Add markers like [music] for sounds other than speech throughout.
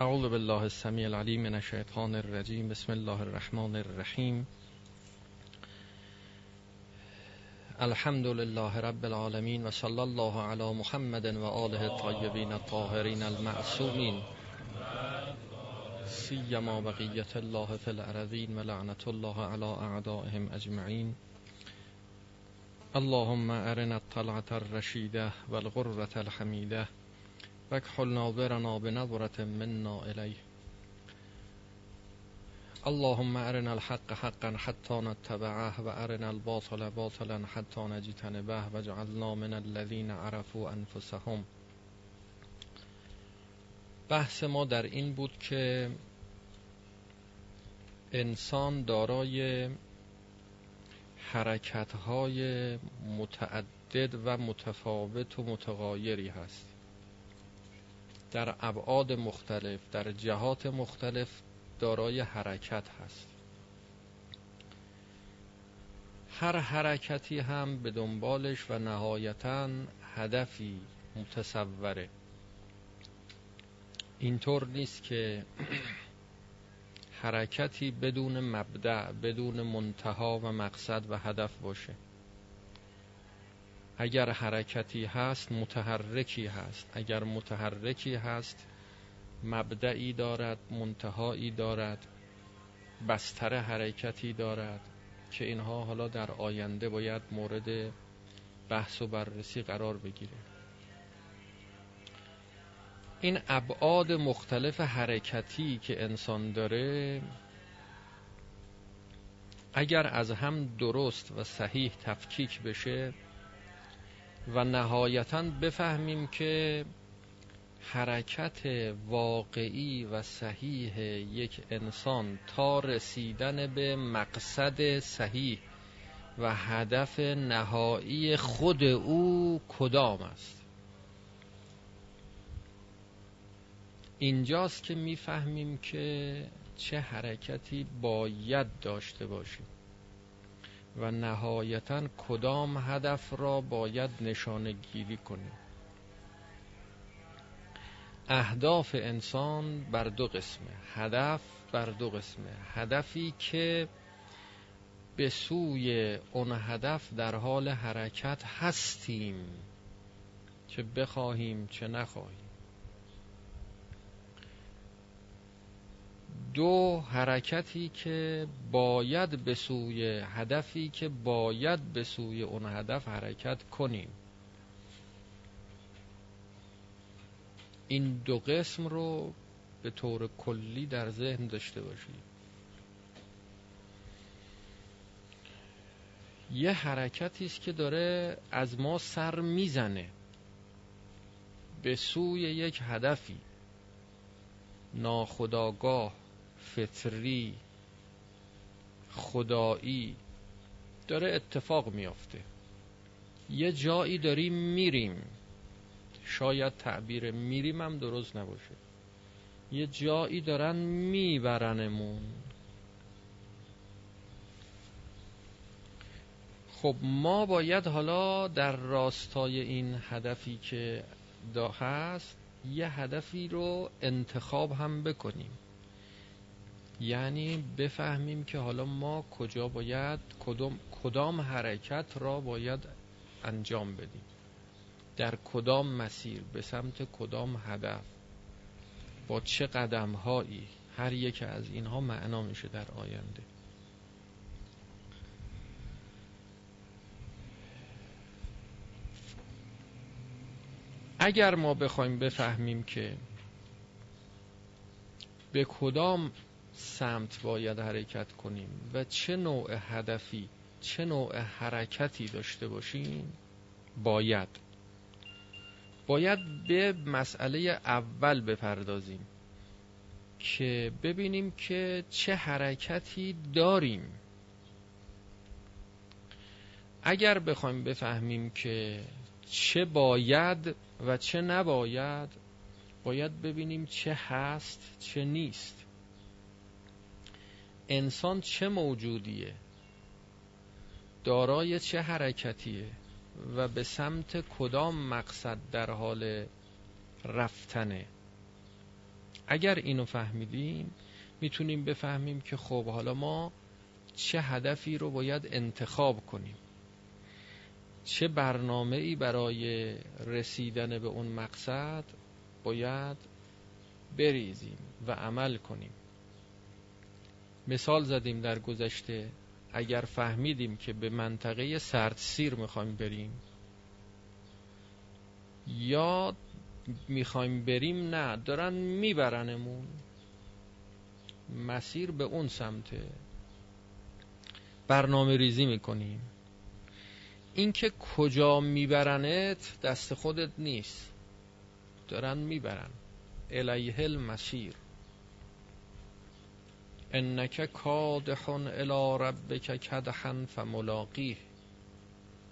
اعوذ بالله السمیع العلیم من الشیطان الرجیم. بسم الله الرحمن الرحیم. الحمد لله رب العالمین و صلی الله علی محمد و آله الطیبین الطاهرین المعصومین. سیما بقیت الله فی الارضین و لعنت الله علی اعدائهم اجمعین. اللهم ارنا الطلعة الرشیده و الغرة الحمیده. وکحل ناظرنا بنظرة منا الیه. اللهم ارنا الحق حقا حتى نتبعه و ارنا الباطل باطلا حتى نجتنبه و جعلنا من الذين عرفوا انفسهم. بحث ما در این بود که انسان دارای حرکتهای متعدد و متفاوت و متغایری هست. در ابعاد مختلف در جهات مختلف دارای حرکت هست. هر حرکتی هم به دنبالش و نهایتا هدفی متصوره. اینطور نیست که [clears throat] حرکتی بدون مبدع بدون منتها و مقصد و هدف باشه. اگر حرکتی هست متحرکی هست. اگر متحرکی هست مبدعی دارد منتهایی دارد بستر حرکتی دارد که اینها حالا در آینده باید مورد بحث و بررسی قرار بگیره این ابعاد مختلف حرکتی که انسان داره اگر از هم درست و صحیح تفکیک بشه و نهایتا بفهمیم که حرکت واقعی و صحیح یک انسان تا رسیدن به مقصد صحیح و هدف نهایی خود او کدام است؟ اینجاست که می‌فهمیم که چه حرکتی باید داشته باشیم. و نهایتا کدام هدف را باید نشانه گیری کنیم؟ اهداف انسان بر دو قسمه هدف بر دو قسمه. هدفی که به سوی اون هدف در حال حرکت هستیم چه بخواهیم چه نخواهیم. دو حرکتی که باید به سوی هدفی که باید به سوی اون هدف حرکت کنیم. این دو قسم رو به طور کلی در ذهن داشته باشید یه حرکتی است که داره از ما سر می‌زنه به سوی یک هدفی. ناخداگاه فطری خدایی داره اتفاق میافته. یه جایی داریم میریم. شاید تعبیر میریم هم درست نباشه. یه جایی دارن میبرنمون. خب ما باید حالا در راستای این هدفی که دا هست یه هدفی رو انتخاب هم بکنیم. یعنی بفهمیم که حالا ما کجا باید کدام, کدام حرکت را باید انجام بدیم. در کدام مسیر به سمت کدام هدف با چه قدم هایی هر یک از اینها معنا میشه در آینده. اگر ما بخوایم بفهمیم که به کدام سمت باید حرکت کنیم و چه نوع هدفی چه نوع حرکتی داشته باشیم؟ باید. باید به مسئله اول بپردازیم که ببینیم که چه حرکتی داریم. اگر بخوایم بفهمیم که چه باید و چه نباید باید ببینیم چه هست چه نیست. انسان چه موجودیه؟ دارای چه حرکتیه؟ و به سمت کدام مقصد در حال رفتنه؟ اگر اینو فهمیدیم می‌تونیم بفهمیم که خب حالا ما چه هدفی رو باید انتخاب کنیم. چه برنامه ای برای رسیدن به اون مقصد باید بریزیم و عمل کنیم. مثال زدیم در گذشته اگر فهمیدیم که به منطقه سیر می‌خوایم بریم یا می‌خوایم بریم نه دارن میبرنمون مسیر به اون سمته برنامه ریزی می‌کنیم. اینکه کجا میبرنت دست خودت نیست. دارن می‌برن. الیه المسیر انک کادحن الی ربک کدحن فملاقیه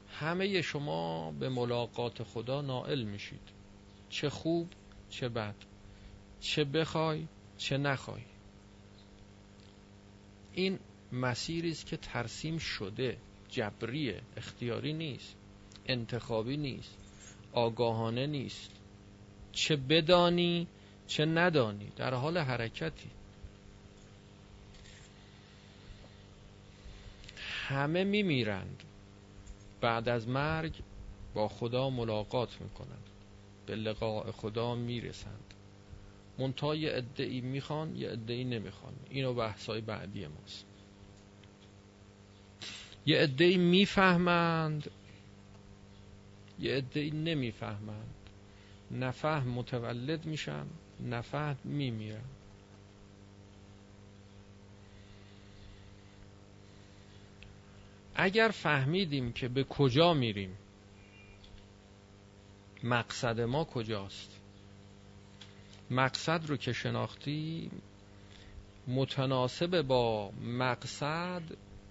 همه شما به ملاقات خدا نائل میشید. چه خوب چه بد. چه بخوای چه نخوای. این مسیری است که ترسیم شده جبریه اختیاری نیست انتخابی نیست آگاهانه نیست. چه بدانی چه ندانی. در حال حرکتی. همه میمیرند. بعد از مرگ با خدا ملاقات می‌کنند. به لقاء خدا می‌رسند. منتها یه ادعی می‌خوان یه ادعی نمی‌خوان. اینو بحثای بعدی ماست. یه ادعی می‌فهمند یه ادعی نمی‌فهمند. نفهم متولد میشن نفهم میمیرن. اگر فهمیدیم که به کجا میریم مقصد ما کجاست؟ مقصد رو که شناختیم متناسب با مقصد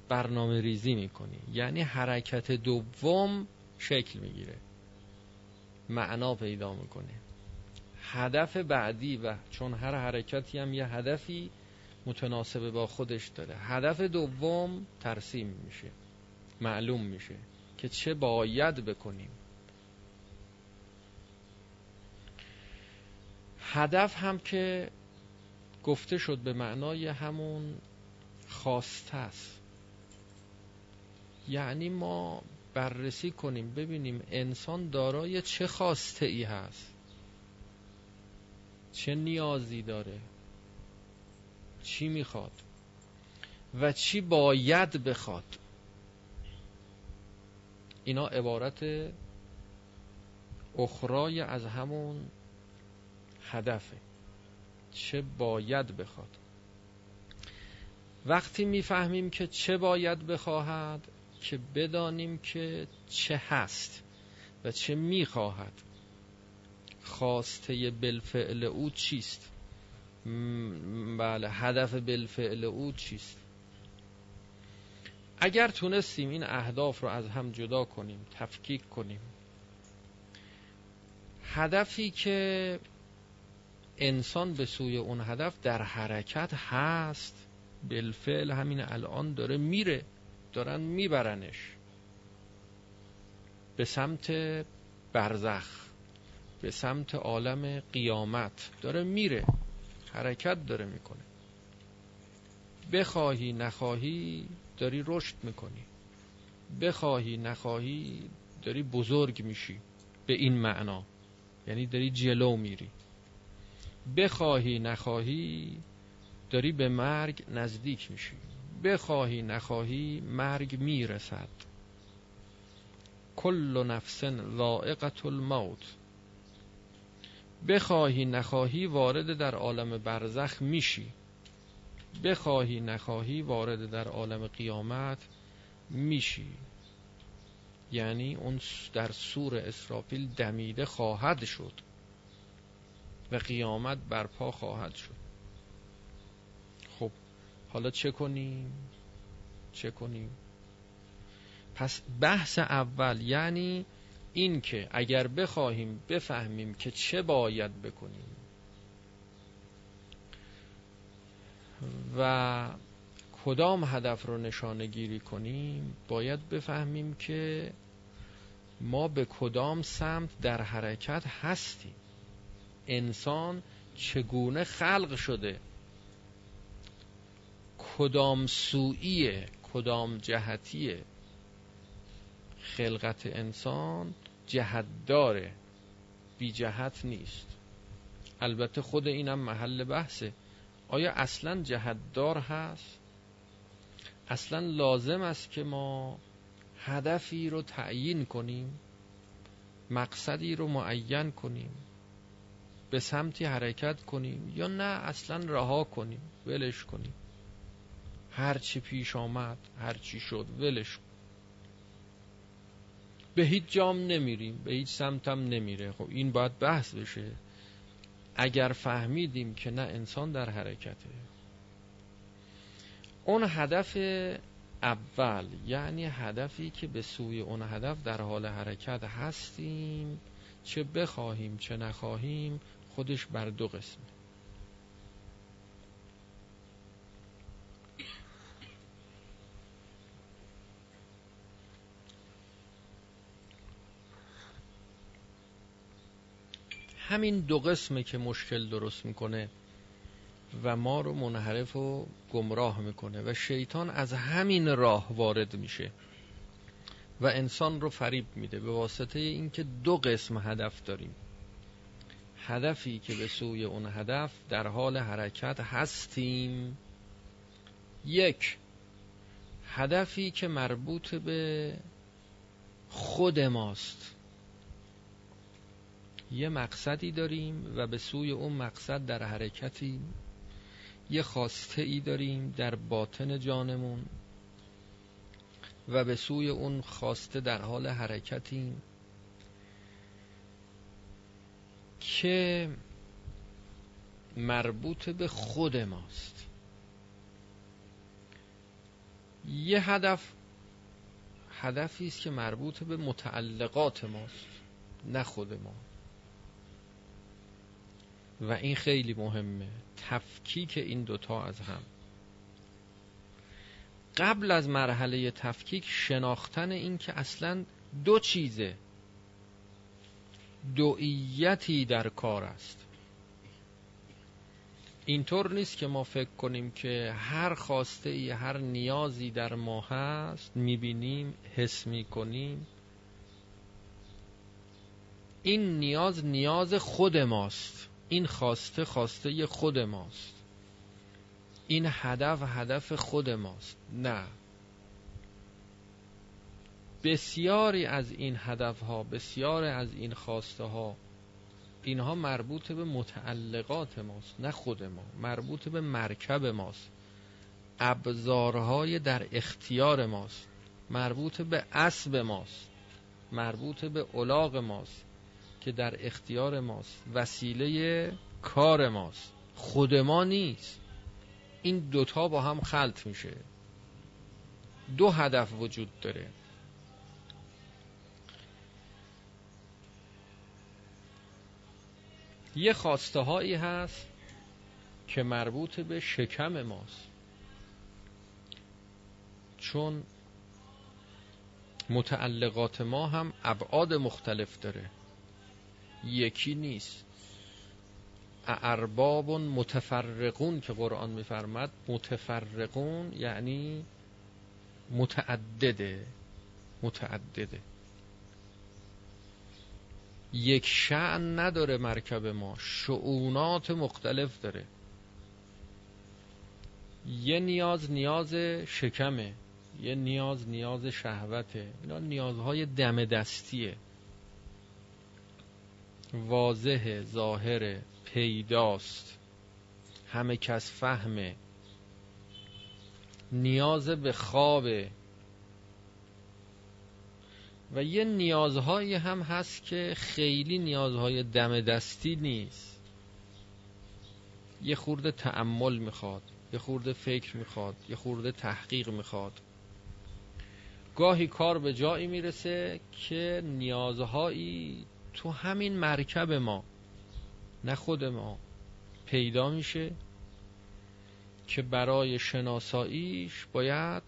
برنامه ریزی می‌کنی یعنی حرکت دوم شکل می‌گیره. معنا پیدا می‌کنه. هدف بعدی و چون هر حرکتی هم یه هدفی متناسب با خودش داره. هدف دوم ترسیم میشه. معلوم میشه که چه باید بکنیم. هدف هم که گفته شد به معنای همون خواسته است. یعنی ما بررسی کنیم ببینیم انسان دارای چه خواسته ای هست. چه نیازی داره. چی می‌خواد. و چی باید بخواد. اینا عبارت اخرای از همون هدفه. چه باید بخواد. وقتی می‌فهمیم که چه باید بخواهد که بدانیم که چه هست و چه می‌خواهد خواسته بالفعل او چیست؟ بله هدف بالفعل او چیست؟ اگر تونستیم این اهداف رو از هم جدا کنیم تفکیک کنیم هدفی که انسان به سوی اون هدف در حرکت هست بالفعل همین الان داره میره دارن میبرنش به سمت برزخ به سمت عالم قیامت داره میره حرکت داره می‌کنه. بخواهی نخواهی داری رشد می‌کنی. بخواهی نخواهی داری بزرگ میشی به این معنا. یعنی داری جلو میری. بخواهی نخواهی داری به مرگ نزدیک میشی. بخواهی نخواهی مرگ می‌رسد. کل نفس ذائقت الموت. بخواهی نخواهی وارد در عالم برزخ میشی. بخواهی نخواهی وارد در عالم قیامت میشی. یعنی اون در سور اسرافیل دمیده خواهد شد و قیامت برپا خواهد شد. خب حالا چه کنیم؟ چه کنیم؟ پس بحث اول یعنی این که اگر بخواهیم بفهمیم که چه باید بکنیم و کدام هدف رو نشانه گیری کنیم؟ باید بفهمیم که ما به کدام سمت در حرکت هستیم. انسان چگونه خلق شده؟ کدام سویه کدام جهتیه؟ خلقت انسان جهت داره بی جهت نیست. البته خود اینم محل بحثه. آیا اصلا جهت دار هست؟ اصلا لازم است که ما هدفی رو تعیین کنیم مقصدی رو معین کنیم به سمتی حرکت کنیم یا نه اصلا رها کنیم ولش کنیم. هر چی پیش آمد هر چی شد ولش به هیچ جام نمیریم به هیچ سمتم نمیره. خب این باید بحث بشه. اگر فهمیدیم که نه انسان در حرکته. اون هدف اول یعنی هدفی که به سوی اون هدف در حال حرکت هستیم چه بخواهیم چه نخواهیم خودش بر دو قسمه. همین دو قسمه که مشکل درست می‌کنه و ما رو منحرف و گمراه می‌کنه و شیطان از همین راه وارد میشه و انسان رو فریب میده به واسطه اینکه دو قسم هدف داریم. هدفی که به سوی اون هدف در حال حرکت هستیم. یک هدفی که مربوط به خود ماست. یه مقصدی داریم و به سوی اون مقصد در حرکتیم یه خواسته ای داریم در باطن جانمون و به سوی اون خواسته در حال حرکتیم که مربوط به خود ماست. یه هدف هدفی است که مربوط به متعلقات ماست نه خود ما. و این خیلی مهمه. تفکیک این دوتا از هم. قبل از مرحله تفکیک شناختن این که اصلا دو چیزه. دوئیتی در کار است. اینطور نیست که ما فکر کنیم که هر خواسته ای هر نیازی در ما هست می‌بینیم حس می‌کنیم. این نیاز نیاز خود ماست. این خواسته خواسته خود ماست. این هدف هدف خود ماست. نه. بسیاری از این هدف ها بسیاری از این خواسته ها اینها مربوط به متعلقات ماست نه خود ما. مربوط به مرکب ماست. ابزارهای در اختیار ماست. مربوط به اسب ماست. مربوط به الاغ ماست. که در اختیار ماست وسیله کار ماست خود ما نیست. این دوتا با هم خلط میشه. دو هدف وجود داره. یه خواسته هایی هست که مربوط به شکم ماست. چون متعلقات ما هم ابعاد مختلف داره. یکی نیست. ارباب متفرقون که قرآن میفرمد متفرقون یعنی متعدده. متعدده. یک شعن نداره مرکب ما. شعونات مختلف داره. یه نیاز نیاز شکمه. یه نیاز نیاز شهوته. اینا نیازهای دم دستیه. واضح ظاهر پیداست. همه کس فهمه نیاز به خوابه و یه نیازهایی هم هست که خیلی نیازهای دم دستی نیست. یه خورده تعمل می‌خواد یه خورده فکر می‌خواد یه خورده تحقیق می‌خواد. گاهی کار به جایی می‌رسه که نیازهایی تو همین مرکب ما نه خود ما پیدا میشه که برای شناساییش باید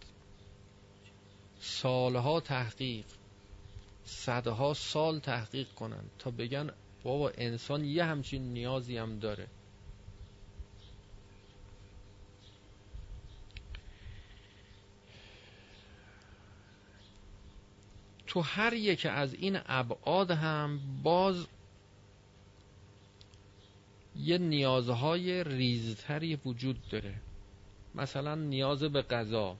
سالها تحقیق صدها سال تحقیق کنن تا بگن بابا انسان یه همچین نیازی هم داره. تو هر یک از این ابعاد هم باز یه نیازهای ریزتری وجود داره. مثلا نیاز به غذا.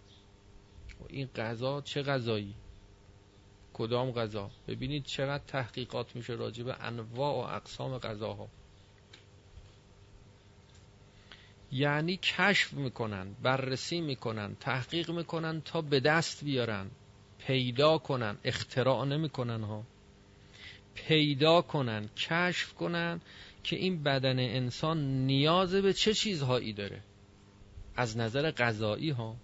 این غذا چه غذایی؟ کدام غذا؟ ببینید چقدر تحقیقات میشه راجع به انواع و اقسام غذاها. یعنی کشف می‌کنن بررسی می‌کنن تحقیق می‌کنن تا به دست بیارن. پیدا کنن اختراع نمی‌کنن ها. پیدا کنن کشف کنن که این بدن انسان نیاز به چه چیزهایی داره. از نظر غذایی ها.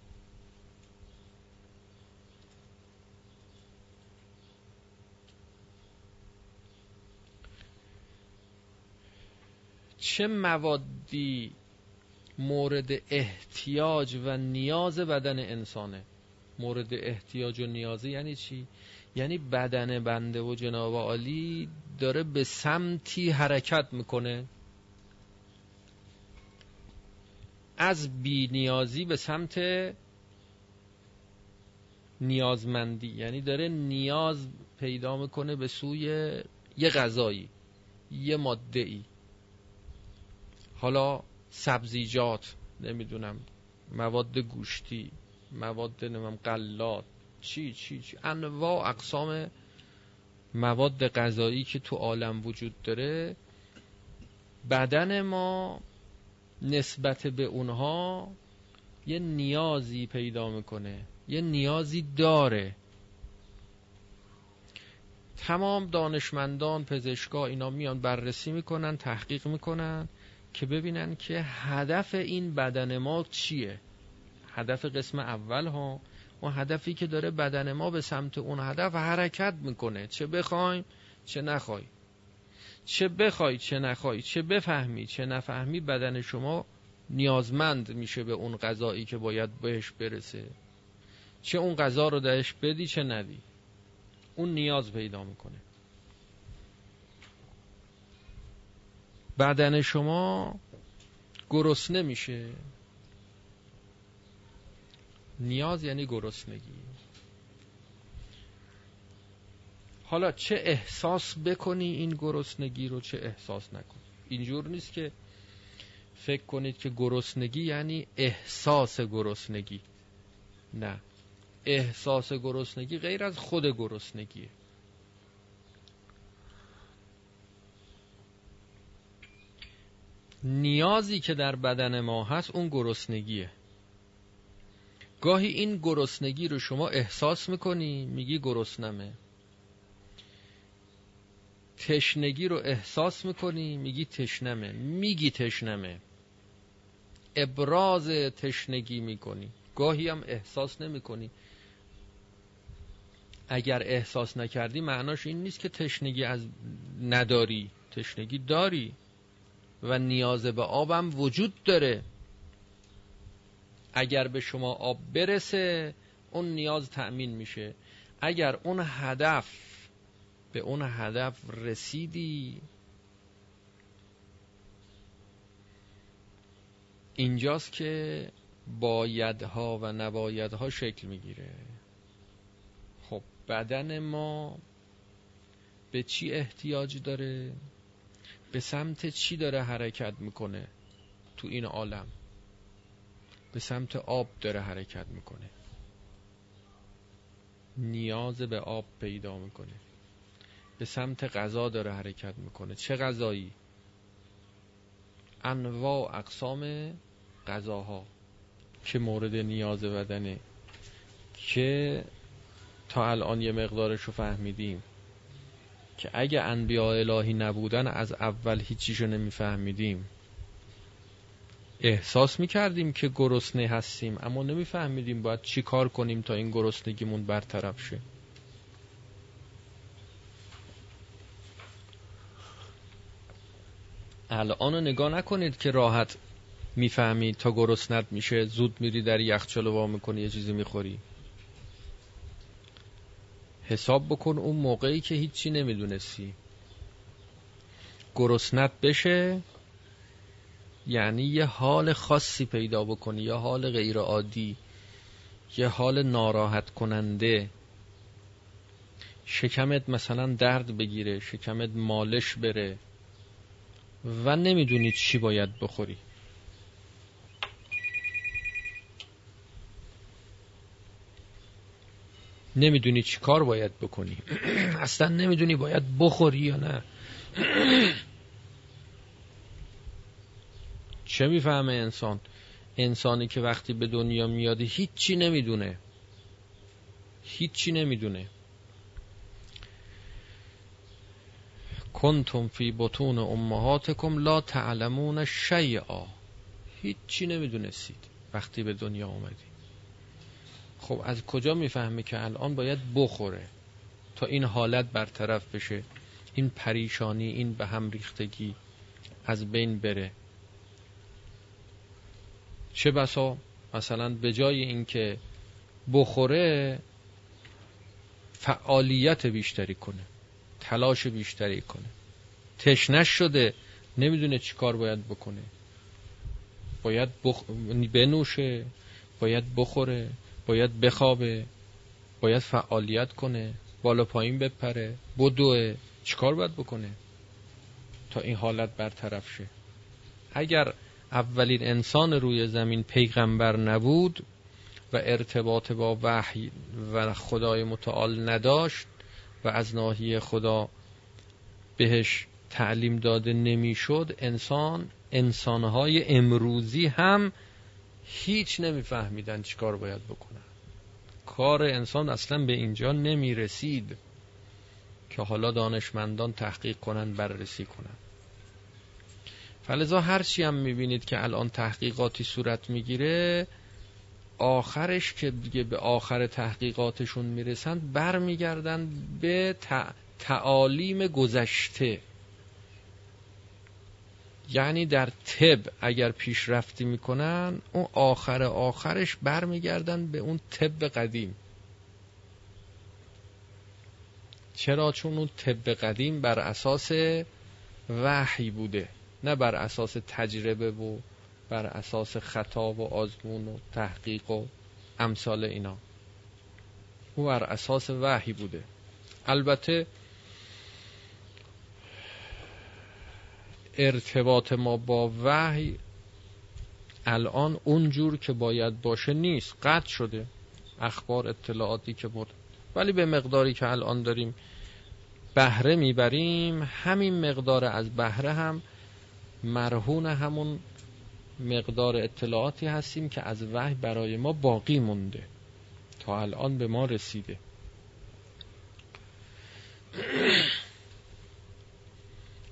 چه موادی مورد احتیاج و نیاز بدن انسانه؟ مورد احتیاج و نیازه یعنی چی؟ یعنی بدن بنده و جناب عالی داره به سمتی حرکت می‌کنه. از بی نیازی به سمت نیازمندی. یعنی داره نیاز پیدا می‌کنه به سوی یه غذایی یه ماده ای حالا سبزیجات نمی‌دونم مواد گوشتی. مواد نمیم قلات چی چی چی. انواع اقسام مواد غذایی که تو عالم وجود داره بدن ما نسبت به اونها یه نیازی پیدا می‌کنه یه نیازی داره. تمام دانشمندان پزشکا اینا میان بررسی می‌کنن تحقیق می‌کنن که ببینن که هدف این بدن ما چیه. هدف قسم اول ها اون هدفی که داره بدن ما به سمت اون هدف حرکت می‌کنه. چه بخوایم چه نخوای چه بخوای چه نخوای چه بفهمی چه نفهمی بدن شما نیازمند میشه به اون غذایی که باید بهش برسه. چه اون غذا رو دهش بدی چه ندی. اون نیاز پیدا می‌کنه. بدن شما گرسنه میشه. نیاز یعنی گرسنگی. حالا چه احساس بکنی این گرسنگی رو چه احساس نکنی؟ اینجور نیست که فکر کنید که گرسنگی یعنی احساس گرسنگی. نه. احساس گرسنگی غیر از خود گرسنگیه. نیازی که در بدن ما هست اون گرسنگیه. گاهی این گرسنگی رو شما احساس می‌کنی؟ میگی گرسنمه. تشنگی رو احساس می‌کنی؟ میگی تشنمه. میگی تشنمه. ابراز تشنگی می‌کنی. گاهی هم احساس نمی‌کنی. اگر احساس نکردی معناش این نیست که تشنگی از نداری. تشنگی داری و نیاز به آبم وجود داره. اگر به شما آب برسه اون نیاز تأمین میشه. اگر اون هدف به اون هدف رسیدی اینجاست که بایدها و نبایدها شکل می‌گیره. خب بدن ما به چی احتیاج داره؟ به سمت چی داره حرکت می‌کنه تو این عالم؟ به سمت آب داره حرکت می‌کنه. نیاز به آب پیدا می‌کنه. به سمت غذا داره حرکت می‌کنه. چه غذایی؟ انواع اقسام غذاها که مورد نیاز بدنه. که تا الان یه مقدارش رو فهمیدیم. که اگه انبیاء الهی نبودن از اول هیچیشو نمیفهمیدیم. احساس می‌کردیم که گرسنه هستیم اما نمیفهمیدیم باید چی کار کنیم تا این گرسنگیمون برطرف شه. الان نگاه نکنید که راحت می‌فهمید تا گرسنت میشه زود میری در یخچال وا می‌کنی یه چیزی می‌خوری. حساب بکن اون موقعی که هیچی نمی‌دونستی. گرسنت بشه یعنی یه حال خاصی پیدا بکنی یه حال غیر عادی یه حال ناراحت کننده. شکمت مثلا درد بگیره شکمت مالش بره و نمی‌دونی چی باید بخوری. نمی‌دونی چی کار باید بکنی. [clears throat] اصلا نمی‌دونی باید بخوری یا نه. [clears throat] چه می‌فهمه انسان؟ انسانی که وقتی به دنیا میاد هیچی نمی‌دونه. هیچی نمی‌دونه. کنتم فی بطون امهاتکم لا تعلمون شیئا. هیچی نمی‌دونستید وقتی به دنیا آمدید خب از کجا می‌فهمه که الان باید بخوره تا این حالت برطرف بشه؟ این پریشانی این به هم ریختگی از بین بره. چه بسا؟ مثلا به جای اینکه بخوره فعالیت بیشتری کنه تلاش بیشتری کنه. تشنش شده نمی‌دونه چی کار باید بکنه. باید بخ... بنوشه باید بخوره باید بخوابه باید فعالیت کنه بالا پایین بپره بدوه. چیکار باید بکنه؟ تا این حالت برطرف شه. اگر اولین انسان روی زمین پیغمبر نبود و ارتباط با وحی و خدای متعال نداشت و از ناحیه خدا بهش تعلیم داده نمی‌شد انسان انسانهای امروزی هم هیچ نمیفهمیدن چیکار باید بکنن. کار انسان اصلا به اینجا نمی رسید که حالا دانشمندان تحقیق کنن بررسی کنن. فلذا هرچی هم می‌بینید که الان تحقیقاتی صورت می‌گیره آخرش که دیگه به آخر تحقیقاتشون می‌رسند برمیگردن به تعالیم گذشته. یعنی در طب اگر پیشرفتی می‌کنن اون آخر آخرش برمیگردن به اون طب قدیم. چرا؟ چون اون طب قدیم بر اساس وحی بوده. نه بر اساس تجربه و بر اساس خطا و آزمون و تحقیق و امثال اینا. او بر اساس وحی بوده. البته ارتباط ما با وحی الان اونجور که باید باشه نیست. قطع شده اخبار اطلاعاتی که بود ولی به مقداری که الان داریم بهره می‌بریم همین مقدار از بهره هم مرهون همون مقدار اطلاعاتی هستیم که از وحی برای ما باقی مونده. تا الان به ما رسیده.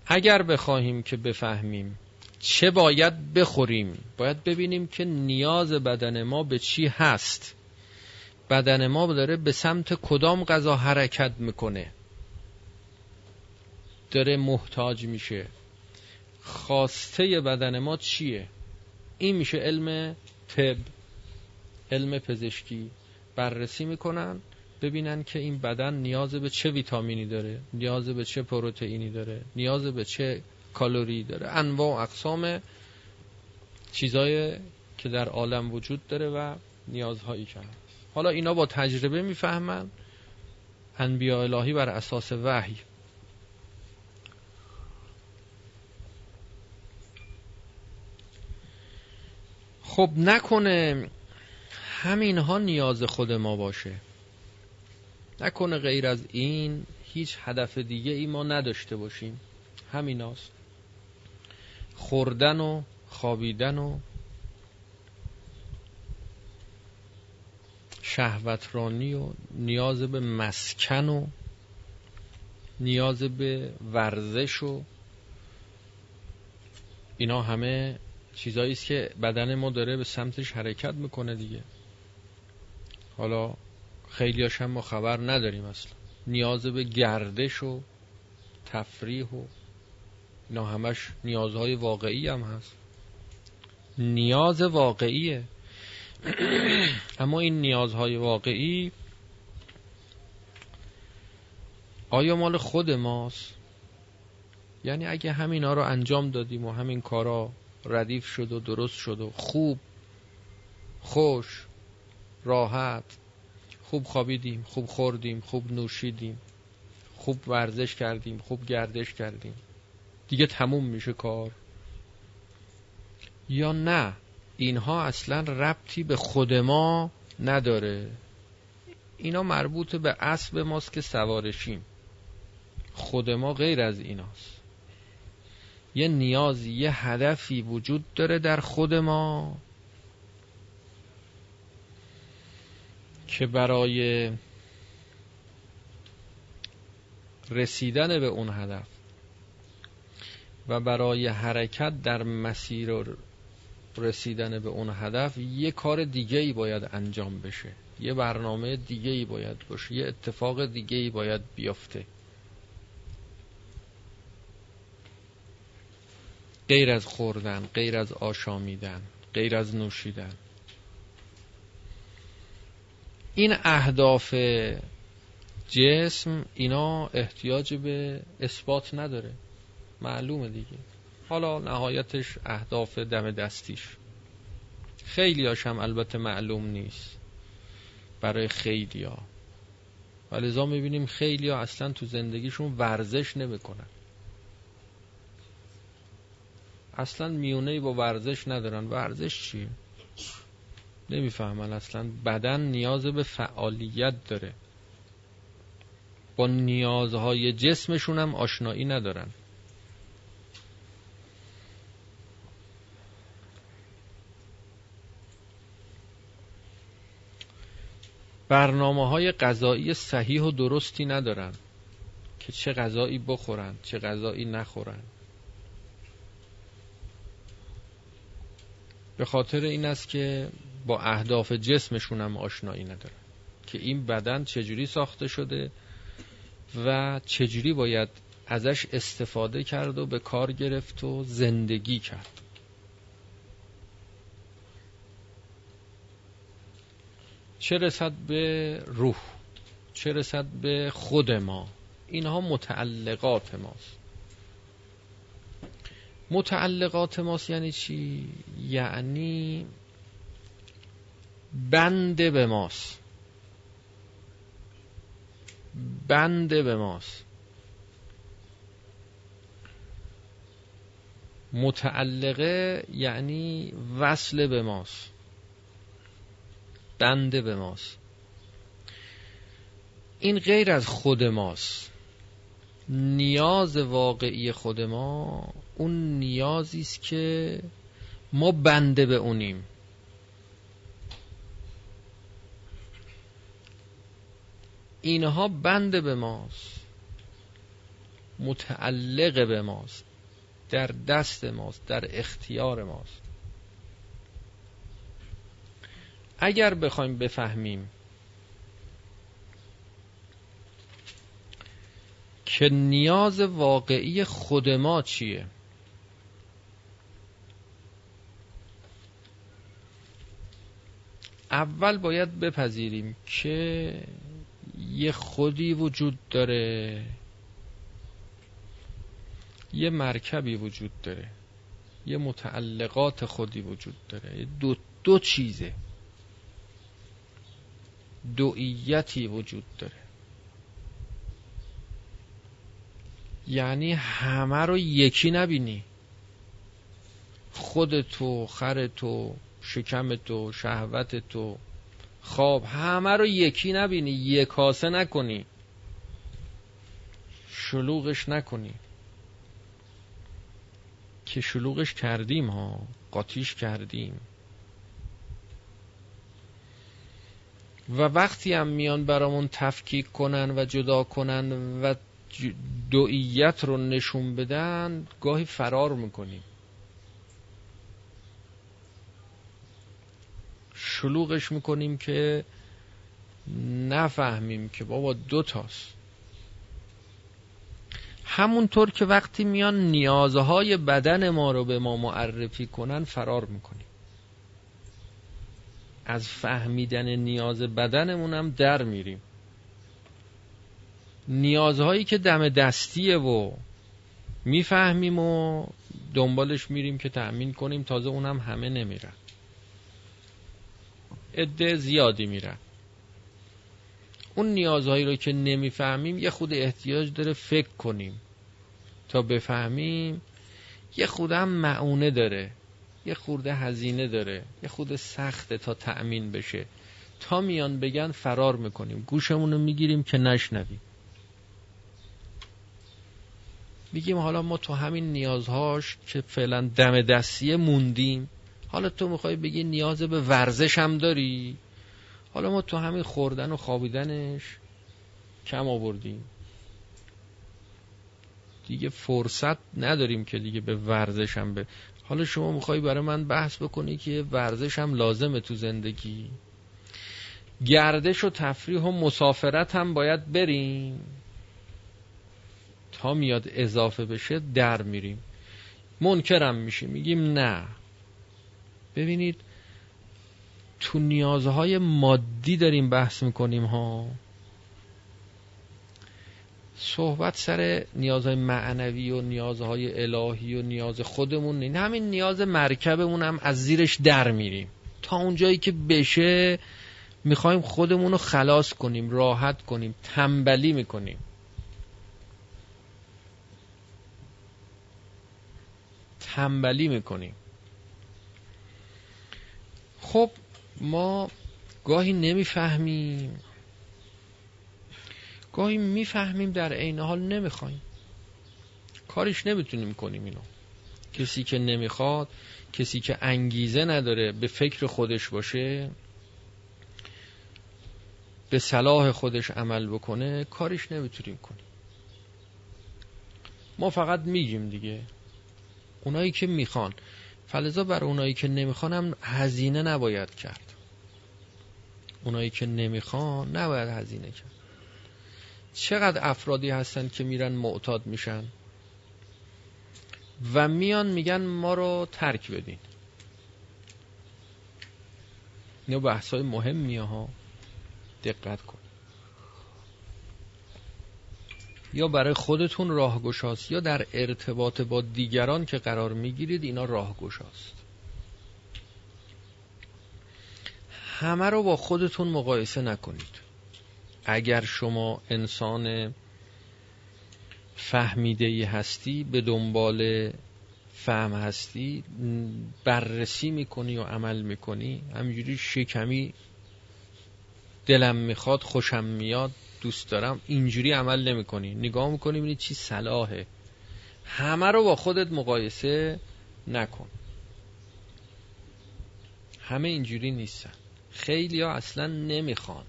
اگر بخواهیم که بفهمیم چه باید بخوریم باید ببینیم که نیاز بدن ما به چی هست. بدن ما داره به سمت کدام غذا حرکت می‌کنه. داره محتاج میشه. خواسته بدن ما چیه؟ این میشه علم طب علم پزشکی. بررسی می‌کنن ببینن که این بدن نیاز به چه ویتامینی داره نیاز به چه پروتئینی داره نیاز به چه کالری داره. انواع و اقسام چیزای که در عالم وجود داره و نیازهایی که هست. حالا اینا با تجربه می‌فهمن انبیاء الهی بر اساس وحی. خب نکنه همینها نیاز خود ما باشه. نکنه غیر از این هیچ هدف دیگه ای ما نداشته باشیم. همیناست خوردن و خوابیدن و شهوترانی و نیاز به مسکن و نیاز به ورزش و اینا همه چیزایی است که بدن ما داره به سمتش حرکت می‌کنه دیگه. حالا خیلی هم ما خبر نداریم اصلا. نیاز به گردش و تفریح و اینا همش نیازهای واقعی هم هست. نیاز واقعیه. [clears throat] اما این نیازهای واقعی آیا مال خود ماست؟ یعنی اگه همینا رو انجام دادیم و همین کارا ردیف شد و درست شد و خوب خوش راحت خوب خوابیدیم خوب خوردیم خوب نوشیدیم خوب ورزش کردیم خوب گردش کردیم. دیگه تموم میشه کار. یا نه اینها اصلا ربطی به خود ما نداره. اینا مربوط به اسب ماست که سوارشیم. خود ما غیر از ایناست. یه نیازی یه هدفی وجود داره در خود ما که برای رسیدن به اون هدف و برای حرکت در مسیر رسیدن به اون هدف یه کار دیگه ای باید انجام بشه یه برنامه دیگه ای باید باشه یه اتفاق دیگه ای باید بیفته. غیر از خوردن غیر از آشامیدن غیر از نوشیدن. این اهداف جسم اینا احتیاج به اثبات نداره. معلومه دیگه. حالا نهایتش اهداف دم دستیش. خیلی هاشم البته معلوم نیست. برای خیلی ها و لذا می‌بینیم خیلی ها اصلا تو زندگیشون ورزش نمی‌کنن. اصلا میونه با ورزش ندارن. ورزش چیه نمی‌فهمن اصلا. بدن نیاز به فعالیت داره. با نیازهای جسمشون هم آشنایی ندارن. برنامه های غذایی صحیح و درستی ندارن که چه غذایی بخورن چه غذایی نخورن. به خاطر این است که با اهداف جسمشون هم آشنایی ندارن که این بدن چجوری ساخته شده و چجوری باید ازش استفاده کرد و به کار گرفت و زندگی کرد. چه رسد به روح؟ چه رسد به خود ما؟ اینها متعلقات ماست. متعلقات ماست یعنی چی؟ یعنی بنده به ماست. بنده به ماست. متعلقه یعنی وصل به ماست. بنده به ماست. این غیر از خود ماست. نیاز واقعی خود ما اون نیازی است که ما بنده به اونیم. اینها بنده به ماست. متعلق به ماست. در دست ماست. در اختیار ماست. اگر بخوایم بفهمیم که نیاز واقعی خود ما چیه اول باید بپذیریم که یه خودی وجود داره. یه مرکبی وجود داره. یه متعلقات خودی وجود داره. دو, دو چیزه. دوئیتی وجود داره. یعنی همه رو یکی نبینی. خودتو خرتو. شکمتو شهوتتو خواب همه رو یکی نبینی یک کاسه نکنی. شلوغش نکنی. که شلوغش کردیم ها قاطیش کردیم. و وقتی هم میان برامون تفکیک کنن و جدا کنن و دوئیت رو نشون بدن گاهی فرار می‌کنیم. شلوغش می‌کنیم که نفهمیم که بابا دو تاست. همونطور که وقتی میان نیازهای بدن ما رو به ما معرفی کنن فرار می‌کنیم. از فهمیدن نیاز بدنمون هم در میریم. نیازهایی که دم دستیه و می‌فهمیم و دنبالش میریم که تأمین کنیم تازه اونم همه نمیرن. عده زیادی میرن. اون نیازهایی رو که نمی‌فهمیم یه خود احتیاج داره فکر کنیم. تا بفهمیم یه خود هم معونه داره. یه خورده هزینه داره. یه خود سخته تا تأمین بشه. تا میان بگن فرار می‌کنیم. گوشمون رو می‌گیریم که نشنویم. میگیم حالا ما تو همین نیازهاش که فعلا دم دستیه موندیم. حالا تو می‌خوای بگی نیاز به ورزش هم داری؟ حالا ما تو همین خوردن و خوابیدنش کم آوردیم. دیگه فرصت نداریم که دیگه به ورزش هم به حالا شما می‌خوای برای من بحث بکنی که ورزش هم لازمه تو زندگی. گردش و تفریح و مسافرت هم باید بریم. تا میاد اضافه بشه در میریم. منکرم میشیم میگیم نه. ببینید تو نیازهای مادی داریم بحث می‌کنیم ها. صحبت سر نیازهای معنوی و نیازهای الهی و نیاز خودمون نه همین نیاز مرکبمون هم از زیرش در میریم. تا اونجایی که بشه می‌خوایم خودمون رو خلاص کنیم راحت کنیم تنبلی می‌کنیم. تنبلی می‌کنیم. خب ما گاهی نمی‌فهمیم. گاهی می‌فهمیم در عین حال نمی‌خوایم. کاریش نمی‌تونیم کنیم اینو. کسی که نمی‌خواد کسی که انگیزه نداره به فکر خودش باشه به صلاح خودش عمل بکنه کاریش نمی‌تونیم کنیم. ما فقط میگیم دیگه. اونایی که می‌خوان. فلزا بر اونایی که نمی‌خوان هم هزینه نباید کرد. اونایی که نمی‌خوان نباید هزینه کرد. چقدر افرادی هستن که میرن معتاد میشن و میان میگن ما رو ترک بدین. اینو بحثای مهمیه ها. دقت کن. یا برای خودتون راهگشاست یا در ارتباط با دیگران که قرار می‌گیرید اینا راهگشاست. همه رو با خودتون مقایسه نکنید. اگر شما انسان فهمیده ای هستی به دنبال فهم هستی بررسی می‌کنی و عمل می‌کنی همینجوری شکمی دلم می‌خواد خوشم میاد دوست دارم اینجوری عمل نمی کنی نگاه می‌کنی ببینی چی صلاحه. همه رو با خودت مقایسه نکن. همه اینجوری نیستن. خیلی ها اصلا نمی‌خوان.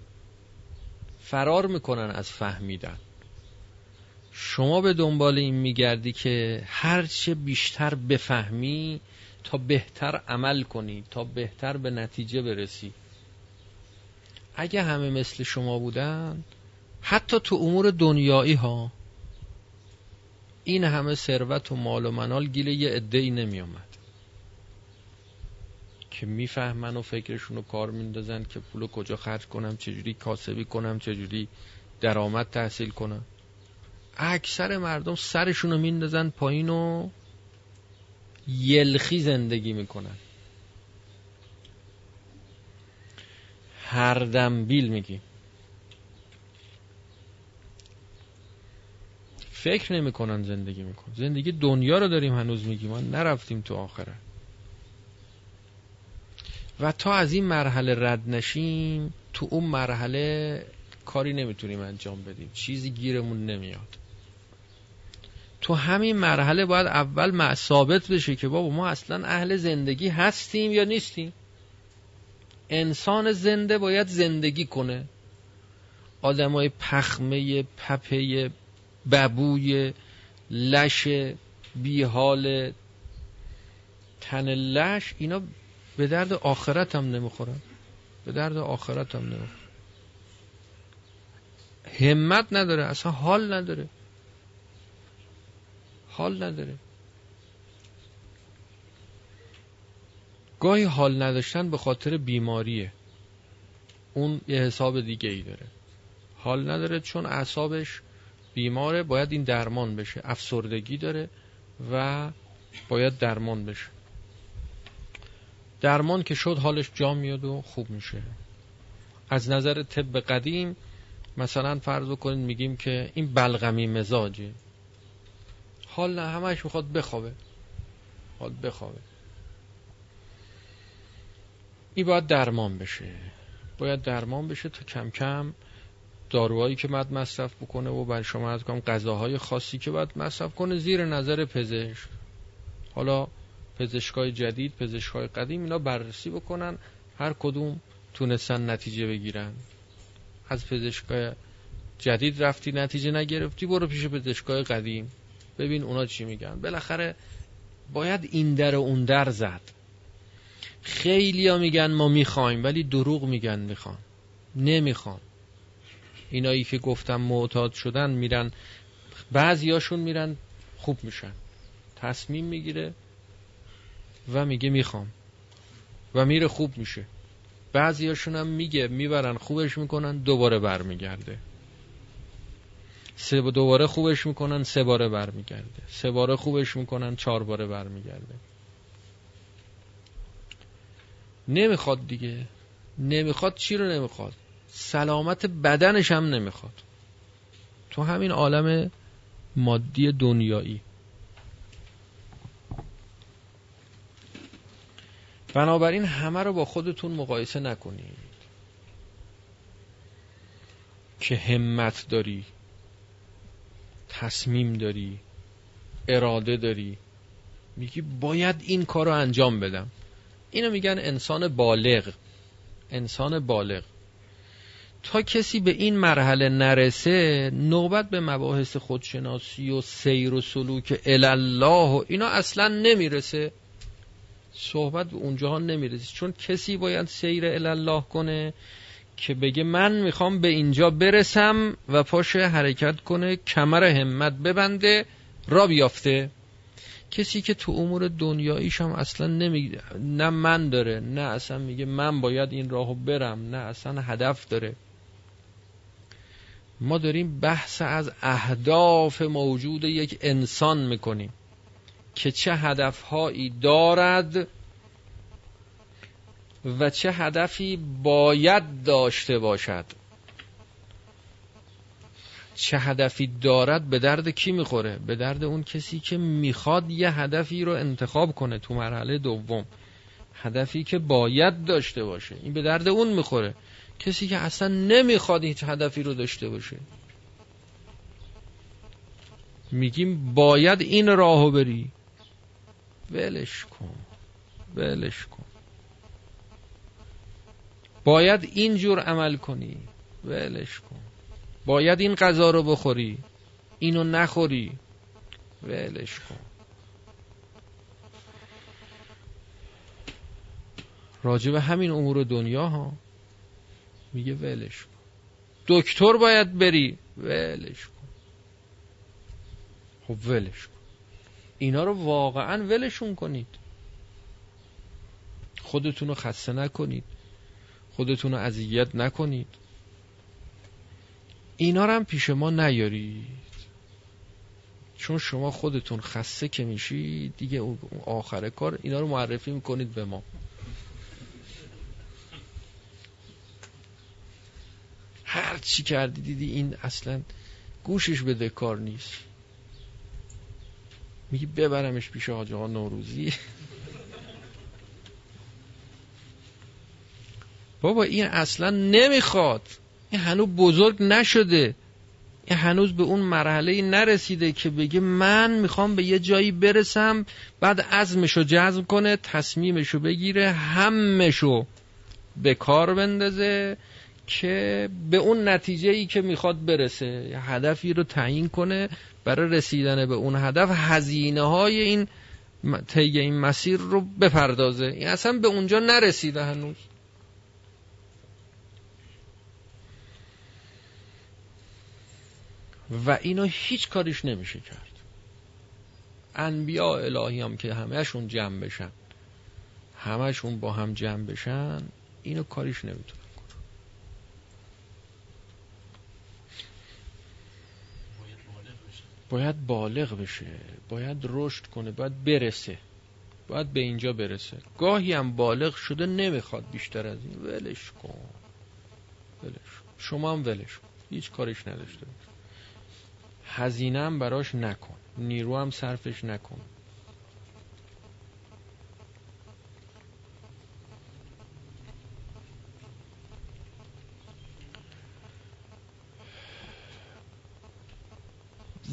فرار می‌کنن از فهمیدن. شما به دنبال این میگردی که هرچه بیشتر بفهمی تا بهتر عمل کنی تا بهتر به نتیجه برسی. اگه همه مثل شما بودن حتی تو امور دنیایی ها این همه ثروت و مال و منال گیل یه عده ای نمی آمد که می‌فهمن و فکرشون رو کار میندازن که پولو کجا خرج کنم چجوری کاسبی کنم چجوری درآمد تحصیل کنم. اکثر مردم سرشون رو میندازن پایین و یلخی زندگی می‌کنن. هر دنبیل میگیم فکر نمی‌کنن زندگی میکن زندگی دنیا رو داریم هنوز میگیم. ما نرفتیم تو آخره و تا از این مرحله رد نشیم تو اون مرحله کاری نمی‌تونیم انجام بدیم. چیزی گیرمون نمیاد. تو همین مرحله باید اول ثابت بشه که بابا ما اصلا اهل زندگی هستیم یا نیستیم. انسان زنده باید زندگی کنه. آدمای پخمه پپه ببوی لش بیحال تن لش اینا به درد آخرت هم نمی‌خورن. به درد آخرت هم نمی‌خورن. همت نداره اصلا حال نداره. حال نداره. گاهی حال نداشتن به خاطر بیماریه. اون یه حساب دیگه ای داره. حال نداره چون اعصابش بیماره باید این درمان بشه. افسردگی داره و باید درمان بشه. درمان که شد حالش جا میاد و خوب میشه. از نظر طب قدیم مثلا فرض کنید میگیم که این بلغمی مزاجه. حال نه همش می‌خواد بخوابه. حال بخوابه. این باید درمان بشه. باید درمان بشه تا کم کم داروهایی که باید مصرف بکنه و برای شما از کنم غذاهای خاصی که باید مصرف کنه زیر نظر پزشک. حالا پزشکای جدید پزشکای قدیم اینا بررسی بکنن هر کدوم تونستن نتیجه بگیرن. از پزشکای جدید رفتی نتیجه نگرفتی برو پیش پزشکای قدیم. ببین اونا چی میگن. بالاخره باید این در اون در زد. خیلی ها میگن ما می‌خوایم ولی دروغ میگن می‌خوان. نمی‌خوان. اینایی که گفتم معتاد شدن میرن بعضیاشون میرن خوب میشن تصمیم می‌گیره و میگه می‌خوام و میره خوب میشه. بعضیاشون هم میگه می‌برن خوبش می‌کنن دوباره برمیگرده. سه دوباره خوبش می‌کنن سه باره برمیگرده. سه باره خوبش می‌کنن چهار باره برمیگرده. نمی‌خواد دیگه. نمی‌خواد چی رو نمی‌خواد؟ سلامت بدنش هم نمی‌خواد. تو همین عالم مادی دنیایی. بنابراین همه رو با خودتون مقایسه نکنید. که همت داری تصمیم داری اراده داری. میگی باید این کار رو انجام بدم. اینو میگن انسان بالغ. انسان بالغ. تا کسی به این مرحله نرسه نوبت به مباحث خودشناسی و سیر و سلوک الله و اینا اصلا نمی‌رسه. صحبت به اونجاها نمی‌رسه. چون کسی باید سیر الله کنه که بگه من می‌خوام به اینجا برسم و پاشه حرکت کنه کمر همت ببنده را بیافته. کسی که تو امور دنیاییش هم اصلا نمیگه نه من داره نه اصلا میگه من باید این راهو برم نه اصلا هدف داره. ما داریم بحث از اهداف موجود یک انسان می‌کنیم که چه هدفهایی دارد و چه هدفی باید داشته باشد. چه هدفی دارد به درد کی می‌خوره؟ به درد اون کسی که می‌خواد یه هدفی رو انتخاب کنه تو مرحله دوم. هدفی که باید داشته باشه. این به درد اون می‌خوره. کسی که اصلا نمی‌خواد هیچ هدفی رو داشته باشه. میگیم باید این راهو بری. ولش کن. ولش کن. باید اینجور عمل کنی. ولش کن. باید این غذا رو بخوری. اینو نخوری. ولش کن. راجب همین امور دنیا ها میگه ولش کن. دکتر باید بری. ولش کن. خب ولش کن. اینا رو واقعا ولشون کنید. خودتون رو خسته نکنید. خودتون رو اذیت نکنید. اینا رو هم پیش ما نیارید. چون شما خودتون خسته که میشی دیگه اون آخر کار اینا رو معرفی می‌کنید به ما. هر چی کردی دیدی این اصلا گوشش به کار نیست. میگی ببرمش پیش آقا نوروزی. [laughs] بابا این اصلا نمی‌خواد. این هنوز بزرگ نشده. این هنوز به اون مرحله نرسیده که بگه من می‌خوام به یه جایی برسم بعد عزمشو جذب کنه تصمیمشو بگیره همشو به کار بندازه. که به اون نتیجه ای که می‌خواد برسه. هدفی رو تعیین کنه برای رسیدن به اون هدف. هزینه های این طی این مسیر رو بپردازه. این اصلا به اونجا نرسیده هنوز. و اینو هیچ کاریش نمیشه کرد. انبیاء الهی هم که همهشون جمع بشن. همهشون با هم جمع بشن اینو کاریش نمی‌تونه. باید بالغ بشه باید رشد کنه باید برسه باید به اینجا برسه. گاهی هم بالغ شده نمی‌خواد بیشتر از این. ولش کن. ولش شما هم ولش کن. هیچ کارش نداشته باش. هزینه هم براش نکن. نیرو هم صرفش نکن.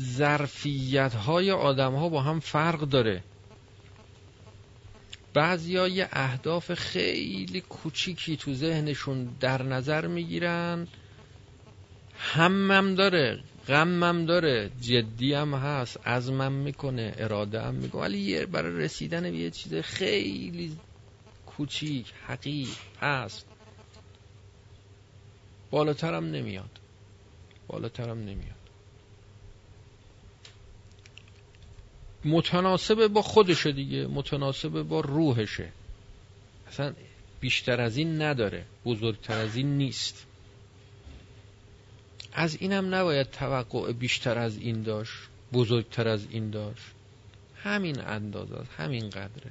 ظرفیت های آدم ها با هم فرق داره. بعضی یه اهداف خیلی کوچیکی تو ذهنشون در نظر می‌گیرن. همم داره غمم داره جدی هم هست عزمم می‌کنه اراده هم می‌کنه ولی برای رسیدن به یه چیز خیلی کوچیک حقیق هست. بالاترم نمیاد. بالاترم نمیاد. متناسب با خودشه دیگه متناسب با روحشه. اصلا بیشتر از این نداره بزرگتر از این نیست. از اینم نباید توقع بیشتر از این داشت بزرگتر از این داشت. همین اندازه همین قدره.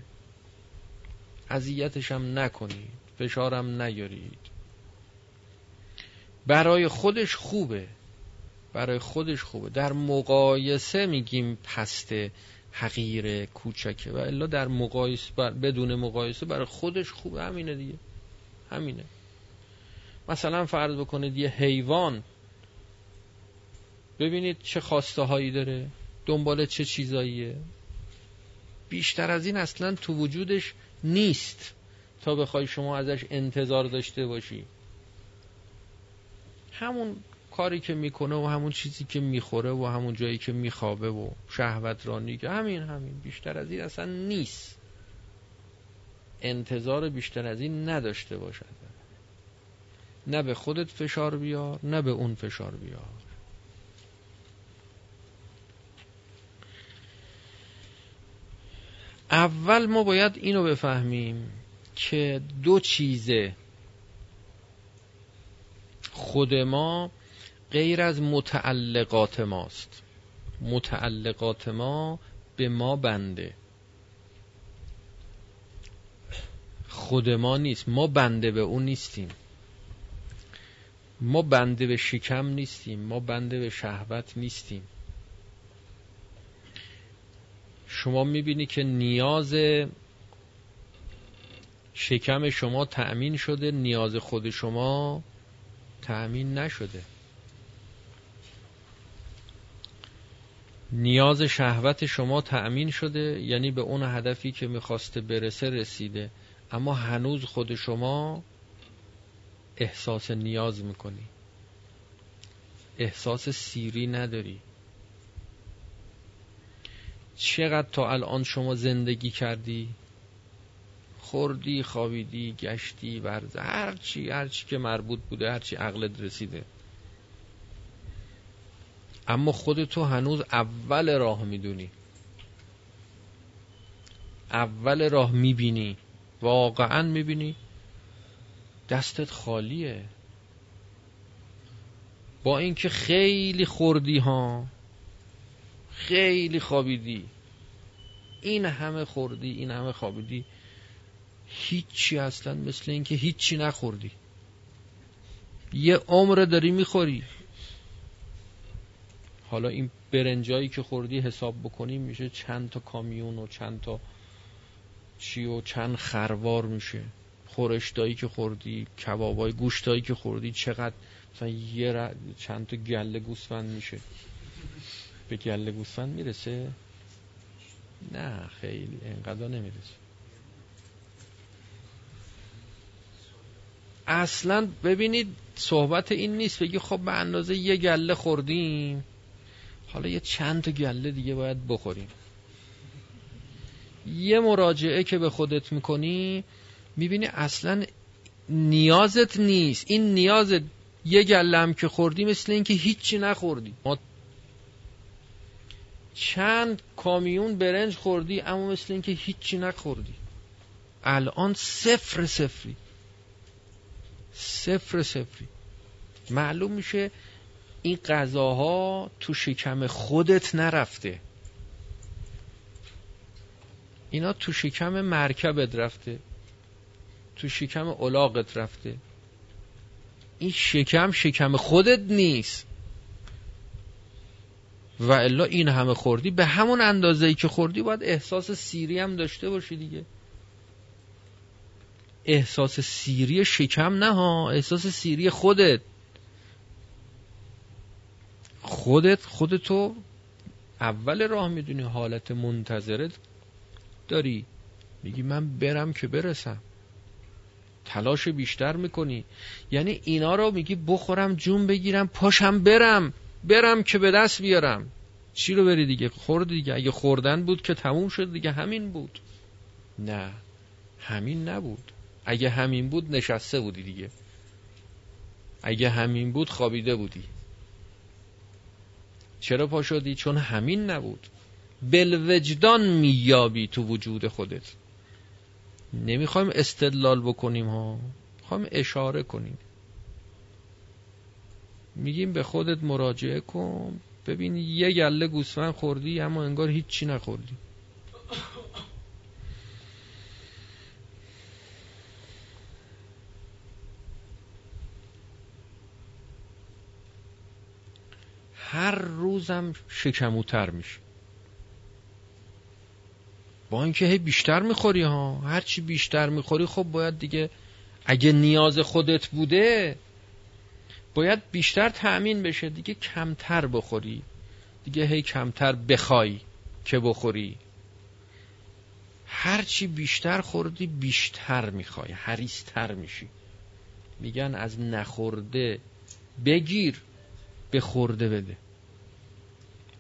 اذیتش هم نکنید فشارم نیارید. برای خودش خوبه برای خودش خوبه. در مقایسه میگیم پسته حقیر کوچکه و الا در مقایسه بدون مقایسه برای خودش خوبه. همینه دیگه. همینه. مثلا فرض بکنید یه حیوان. ببینید چه خواسته هایی داره. دنبال چه چیزاییه. بیشتر از این اصلا تو وجودش نیست تا بخوای شما ازش انتظار داشته باشی. همون کاری که می‌کنه و همون چیزی که می‌خوره و همون جایی که میخوابه و شهوت رانی که همین همین. بیشتر از این اصلا نیست. انتظار بیشتر از این نداشته باشد. نه به خودت فشار بیار نه به اون فشار بیار. اول ما باید اینو بفهمیم که دو چیزه. خود ما غیر از متعلقات ماست. متعلقات ما به ما بنده. خود ما نیست. ما بنده به اون نیستیم. ما بنده به شکم نیستیم. ما بنده به شهوت نیستیم. شما می‌بینی که نیاز شکم شما تأمین شده نیاز خود شما تأمین نشده. نیاز شهوت شما تأمین شده یعنی به اون هدفی که می‌خواسته برسه رسیده. اما هنوز خود شما احساس نیاز می‌کنی. احساس سیری نداری. چقدر تا الان شما زندگی کردی؟ خوردی خوابیدی گشتی ورز هرچی هرچی که مربوط بوده هرچی عقلت رسیده. اما خودتو هنوز اول راه می‌دونی. اول راه می‌بینی. واقعا می‌بینی. دستت خالیه. با اینکه خیلی خوردی ها. خیلی خوابیدی. این همه خوردی این همه خوابیدی. هیچی اصلا مثل اینکه هیچی نخوردی. یه عمر داری می‌خوری. حالا این برنجایی که خوردی حساب بکنیم میشه چند تا کامیون و چند تا چی و چند خروار میشه. خورشتایی که خوردی کبابای گوشتایی که خوردی چقدر مثلا یه چند تا گله گوسفند میشه. به گله گوسفند می‌رسه؟ نه خیلی انقدر نمی‌رسه. اصلا ببینید صحبت این نیست بگی خب به اندازه یه گله خوردیم. حالا یه چند تا گله دیگه باید بخوریم. یه مراجعه که به خودت می‌کنی می‌بینی اصلا نیازت نیست. این نیازت یه گله هم که خوردی مثل اینکه هیچی نخوردی. ما چند کامیون برنج خوردی اما مثل اینکه هیچی نخوردی. الان صفر صفری. صفر صفری. معلوم میشه این غذاها تو شکم خودت نرفته. اینا تو شکم مرکبت رفته. تو شکم اولاقت رفته. این شکم شکم خودت نیست. و الا این همه خوردی به همون اندازه ای که خوردی باید احساس سیری هم داشته باشی دیگه. احساس سیری شکم نه ها احساس سیری خودت. خودت خودتو اول راه می‌دونی حالت منتظرت داری. میگی من برم که برسم. تلاش بیشتر می‌کنی. یعنی اینا رو میگی بخورم جون بگیرم پاشم برم. برم که به دست بیارم. چی رو بری دیگه؟ خورد دیگه. اگه خوردن بود که تموم شد دیگه. همین بود. نه. همین نبود. اگه همین بود نشسته بودی دیگه. اگه همین بود خوابیده بودی. چرا پا شدی؟ چون همین نبود. بلوجدان میابی تو وجود خودت. نمی‌خوایم استدلال بکنیم ها. می‌خوایم اشاره کنیم. میگیم به خودت مراجعه کن. ببین یه گله گوسفند خوردی اما انگار هیچی نخوردی. هر روزم شکموتر میشه. با اینکه هی بیشتر می‌خوری ها هرچی بیشتر می‌خوری خب باید دیگه اگه نیاز خودت بوده باید بیشتر تأمین بشه. دیگه کمتر بخوری. دیگه هی کمتر بخوای که بخوری. هرچی بیشتر خوردی بیشتر می‌خوای حریستر میشی. میگن از نخورده بگیر. به خورده بده.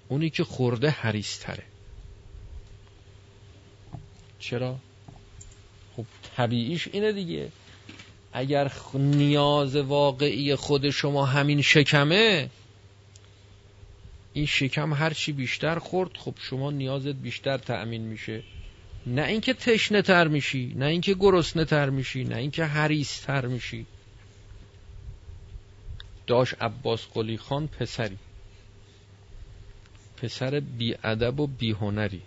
اونی که خورده حریستره چرا؟ خب طبیعیش اینه دیگه. اگر نیاز واقعی خود شما همین شکمه این شکم هرچی بیشتر خورد خب شما نیازت بیشتر تأمین میشه. نه اینکه تشنه تر میشی نه اینکه گرسنه تر میشی نه اینکه حریص تر میشی. داشت عباس قلی خان پسری. پسر ادب و هنری.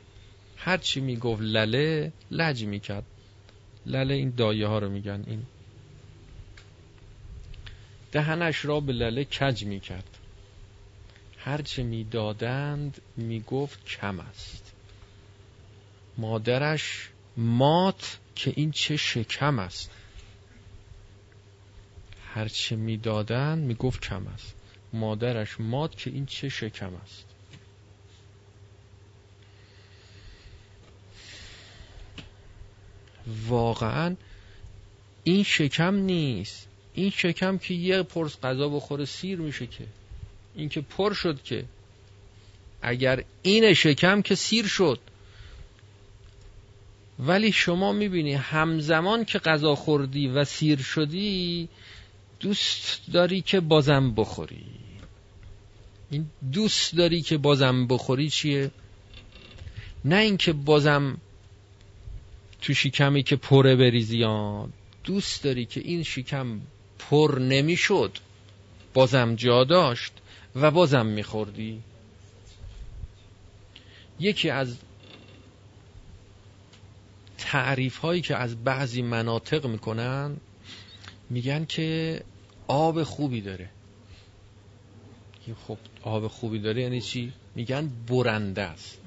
هرچی می‌گفت لله لج می‌کرد. لله این دایه ها رو میگن این دهنش را به لله کج می‌کرد. هرچه می‌دادند می‌گفت کم است. مادرش مات که این چه شکم است. هرچه می‌دادند می‌گفت کم است. مادرش مات که این چه شکم است. واقعا این شکم نیست. این شکم که یه پرس غذا بخوره سیر میشه که. این که پر شد که. اگر این شکم که سیر شد. ولی شما می‌بینی همزمان که غذا خوردی و سیر شدی دوست داری که بازم بخوری. این دوست داری که بازم بخوری چیه؟ نه اینکه بازم تو شکمی که پره بریزی دوست داری که این شکم پر نمی‌شد بازم جا داشت و بازم میخوردی. یکی از تعریف هایی که از بعضی مناطق می‌کنن میگن که آب خوبی داره. خب آب خوبی داره یعنی چی؟ میگن برنده است.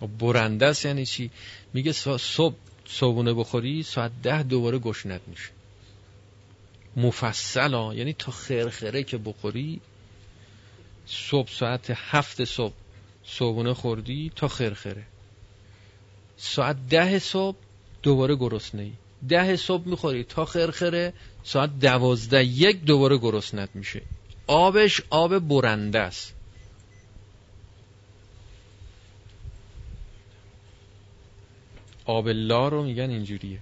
خب برنده است یعنی چی؟ میگه صبح صبحونه بخوری ساعت ده دوباره گشنت میشه. مفصل ها یعنی تا خرخره که بخوری صبح ساعت هفت صبح صبحونه خوردی تا خرخره. ساعت ده صبح دوباره گرسنه ای ده صبح می‌خوری تا خرخره ساعت دوازده یک دوباره گرسنت میشه. آبش آب برنده است. آب لا رو میگن اینجوریه.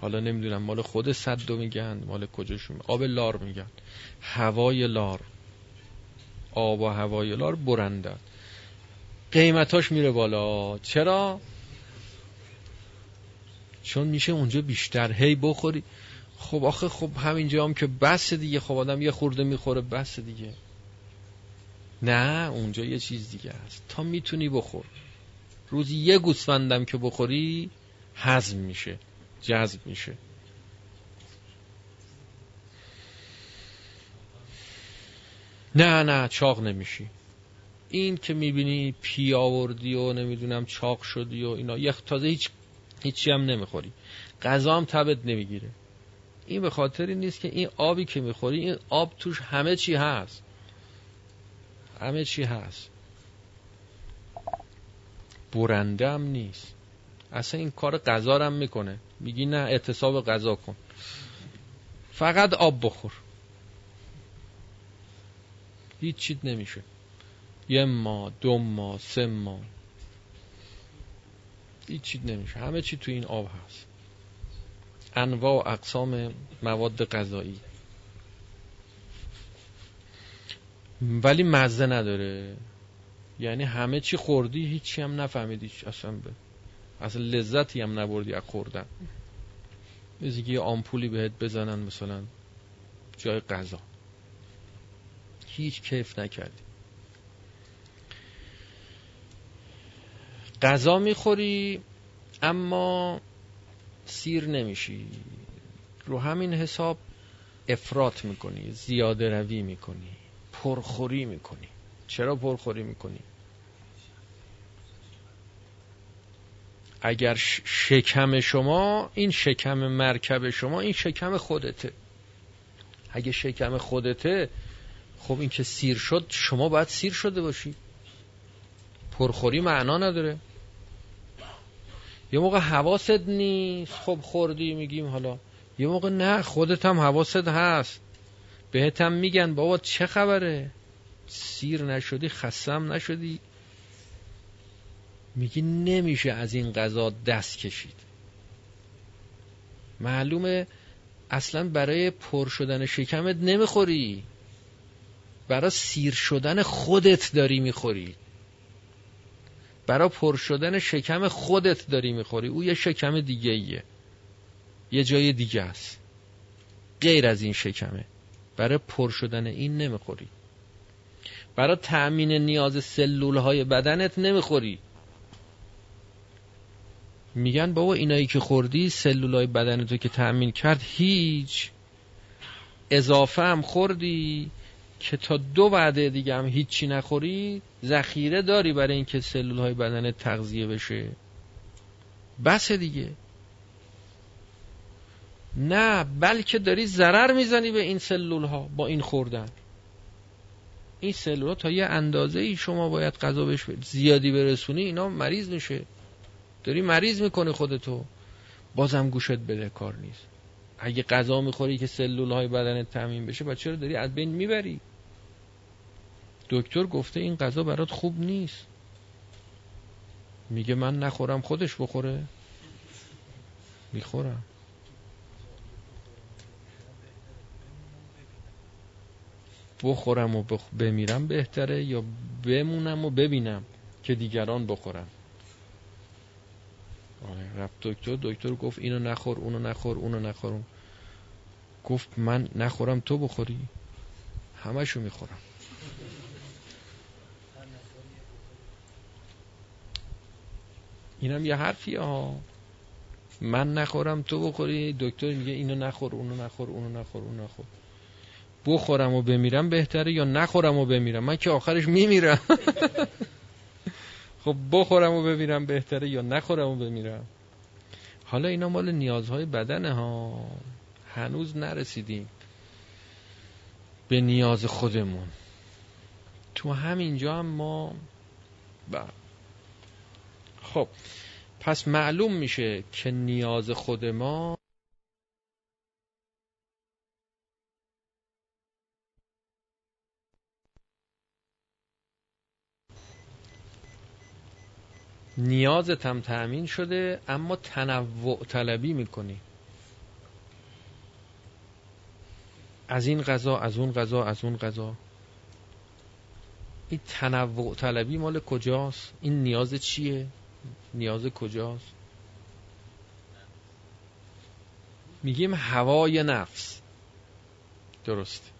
حالا نمی‌دونم مال خود صدو میگن مال کجاشون آب لار میگن. هوای لار آب و هوای لار برنده قیمتاش میره بالا. چرا؟ چون میشه اونجا بیشتر هی بخوری. خب آخه خب همینجا هم که بس دیگه خب آدم یه خورده می‌خوره بس دیگه. نه اونجا یه چیز دیگه هست. تا می‌تونی بخور. روزی یه گوسفندم که بخوری هضم میشه جذب میشه. نه نه چاق نمیشی. این که می‌بینی پی آوردی و نمی‌دونم چاق شدی و اینا یه تازه هیچ هیچی هم نمی‌خوری. غذا هم تبت نمی‌گیره. این به خاطری نیست که این آبی که می‌خوری این آب توش همه چی هست. همه چی هست. برنده هم نیست. اصلا این کار غذا هم می‌کنه. میگی نه اعتصاب غذا کن. فقط آب بخور. هیچ چیت نمیشه. یه ما دو ما سه ما هیچ چیت نمیشه. همه چی تو این آب هست. انواع و اقسام مواد غذایی. ولی مزه نداره. یعنی همه چی خوردی هیچی هم نفهمیدی اصلا به اصلا لذتی هم نبردی از خوردن. مثل یه آمپولی بهت بزنن مثلا جای غذا. هیچ کیف نکردی. غذا می‌خوری اما سیر نمیشی. رو همین حساب افراط می‌کنی زیاده روی می‌کنی پرخوری می‌کنی. چرا پرخوری می‌کنی؟ اگر شکم شما این شکم مرکب شما این شکم خودته. اگه شکم خودته خب این که سیر شد شما باید سیر شده باشی. پرخوری معنا نداره. یه موقع حواست نیست. خب خوردی میگیم حالا. یه موقع نه خودت هم حواست هست. بهت هم میگن بابا چه خبره؟ سیر نشدی خسم نشدی. میگی نمیشه از این غذا دست کشید. معلومه اصلا برای پر شدن شکمت نمی‌خوری. برای سیر شدن خودت داری می‌خوری. برای پر شدن شکم خودت داری می‌خوری. او یه شکم دیگه ایه. یه جای دیگه است. غیر از این شکمه. برای پر شدن این نمی‌خوری. برای تأمین نیاز سلول های بدنت نمی‌خوری. میگن بابا اینایی که خوردی سلول های بدنتو که تأمین کرد هیچ. اضافه هم خوردی. که تا دو وعده دیگه هم هیچی نخوری ذخیره داری برای اینکه سلول های بدنت تغذیه بشه. بس دیگه. نه بلکه داری ضرر می‌زنی به این سلول ها با این خوردن. این سلول ها تا یه اندازه ای شما باید غذا بهش زیادی برسونی اینا مریض میشه. داری مریض می‌کنه خودتو. بازم گوشت بده کار نیست. اگه غذا می‌خوری که سلول های بدنت تامین بشه بعد چرا داری از بین می‌بری؟ دکتر گفته این غذا برات خوب نیست. میگه من نخورم خودش بخوره. می‌خورم. بخورم و بمیرم بهتره یا بمونم و ببینم که دیگران بخورن. رفت دکتر دکتر گفت اینو نخور اونو نخور اونو نخور. گفت من نخورم تو بخوری؟ همشو می‌خورم. اینم یه حرفیه ها. من نخورم تو بخوری؟ دکتر میگه اینو نخور اونو نخور اونو نخور اونو نخور. بخورم و بمیرم بهتره یا نخورم و بمیرم؟ من که آخرش میمیرم. [laughs] خب بخورم و بمیرم بهتره یا نخورم و بمیرم؟ حالا اینا مال نیازهای بدنه ها. هنوز نرسیدیم به نیاز خودمون. تو همینجا هم ما با خب پس معلوم میشه که نیاز خود ما نیازت هم تأمین شده اما تنوع طلبی می‌کنی. از این غذا از اون غذا از اون غذا. این تنوع طلبی مال کجاست؟ این نیاز چیه؟ نیاز کجاست؟ میگیم هوای نفس. درست.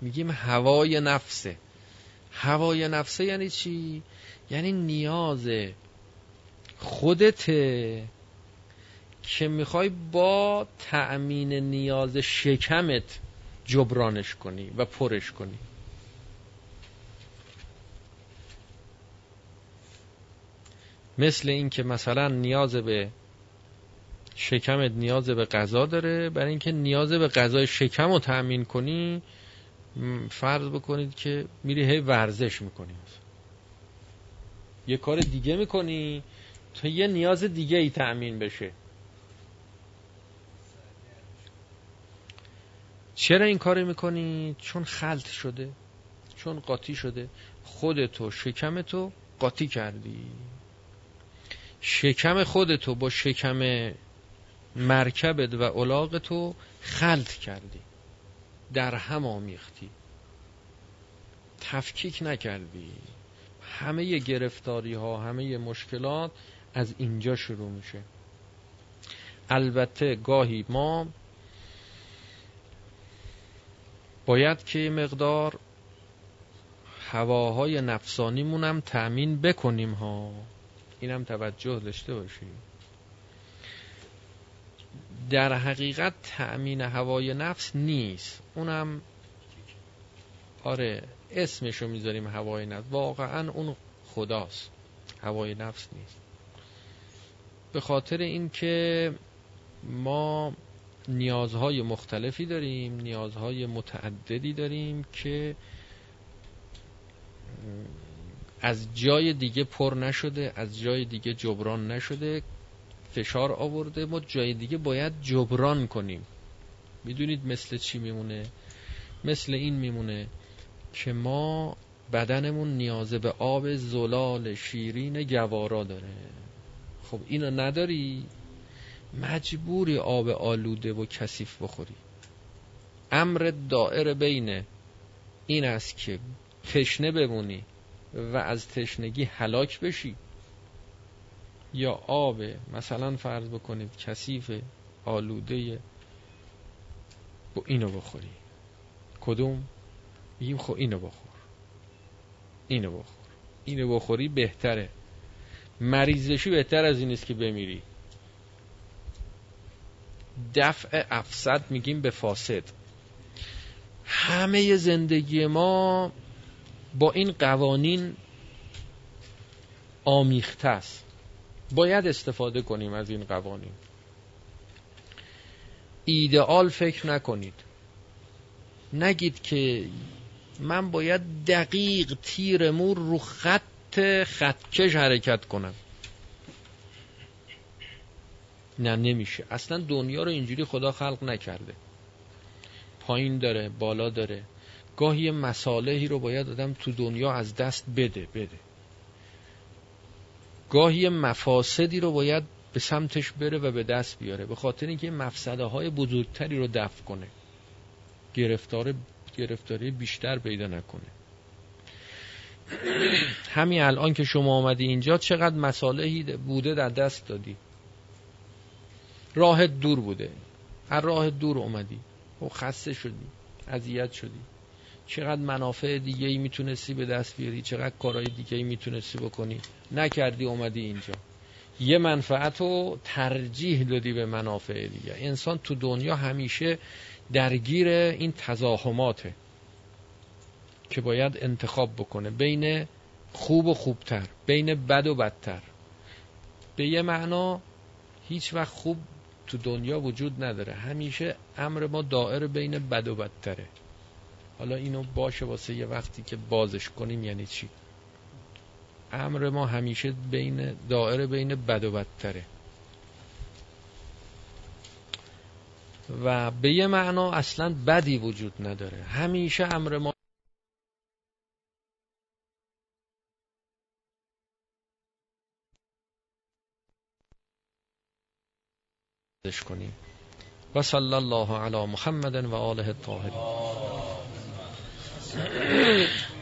میگیم هوای نفسه. هوای نفسه یعنی چی؟ یعنی نیاز خودت که می‌خوای با تأمین نیاز شکمت جبرانش کنی و پرش کنی. مثل اینکه مثلا نیاز به شکمت نیاز به غذا داره برای اینکه نیاز به غذای شکم رو تأمین کنی فرض بکنید که میری هی ورزش می‌کنی. یه کار دیگه می‌کنی تا یه نیاز دیگه ای تأمین بشه. چرا این کار می‌کنی؟ چون خلط شده چون قاطی شده. خودتو شکمتو قاطی کردی. شکم خودتو با شکم مرکبت و علاقتو خلط کردی. در هم آمیختی. تفکیک نکردی. همه گرفتاری ها همه مشکلات از اینجا شروع میشه. البته گاهی ما باید که مقدار هواهای نفسانیمون هم تأمین بکنیم ها. اینم توجه داشته باشیم در حقیقت تأمین هوای نفس نیست. اونم آره اسمشو می‌ذاریم هوای نفس. واقعا اون خداست. هوای نفس نیست. به خاطر اینکه ما نیازهای مختلفی داریم نیازهای متعددی داریم که از جای دیگه پر نشده از جای دیگه جبران نشده فشار آورده. ما جای دیگه باید جبران کنیم. می‌دونید مثل چی میمونه؟ مثل این میمونه که ما بدنمون نیاز به آب زلال شیرین گوارا داره. خب اینو نداری؟ مجبوری آب آلوده و کثیف بخوری. امر دائر بین این است که تشنه بمونی و از تشنگی هلاک بشی. یا آب مثلا فرض بکنید کثیف آلوده اینو بخوری. کدوم؟ میگیم خب اینو بخور. اینو بخور. اینو بخوری بهتره. مریضشی بهتر از این است که بمیری. دفع افسد میگیم به فاسد. همه زندگی ما با این قوانین آمیخته است. باید استفاده کنیم از این قوانین. ایدئال فکر نکنید. نگید که من باید دقیق تیر مور رو خط خطکش حرکت کنم نه نمیشه. اصلا دنیا رو اینجوری خدا خلق نکرده. پایین داره بالا داره. گاهی مصالحی رو باید آدم تو دنیا از دست بده بده. گاهی مفاسدی رو باید به سمتش بره و به دست بیاره. به خاطر اینکه مفسده های بزرگتری رو دفع کنه. گرفتار گرفتاری بیشتر پیدا نکنه. همین الان که شما آمدی اینجا چقدر مصالحی بوده در دست دادی؟ راه دور بوده. هر راه دور اومدی. و خسته شدی. اذیت شدی. چقدر منافع دیگه ای می‌تونستی به دست بیاری؟ چقدر کارهای دیگه ای می‌تونستی بکنی؟ نکردی اومدی اینجا. یه منفعت رو ترجیح دادی به منافع دیگه. انسان تو دنیا همیشه درگیر این تزاهماته که باید انتخاب بکنه. بین خوب و خوبتر بین بد و بدتر. به یه معنا هیچ وقت خوب تو دنیا وجود نداره. همیشه امر ما دائر بین بد و بدتره. حالا اینو باشه واسه یه وقتی که بازش کنیم یعنی چی؟ امر ما همیشه بین دائره بین بد و بدتره. و به یه معنا اصلا بدی وجود نداره. همیشه امر ما کنیم. و صلی الله علی محمد و آله الطاهرین. [clears throat]